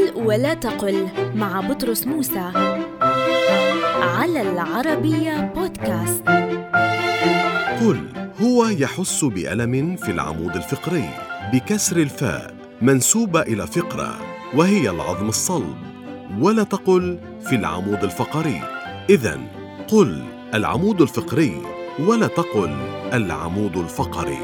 قل ولا تقل مع بطرس موسى على العربية بودكاست. قل هو يحس بألم في العمود الفقري بكسر الفاء منسوبة إلى فقرة وهي العظم الصلب. ولا تقل في العمود الفقري. إذا قل العمود الفقري ولا تقل العمود الفقري.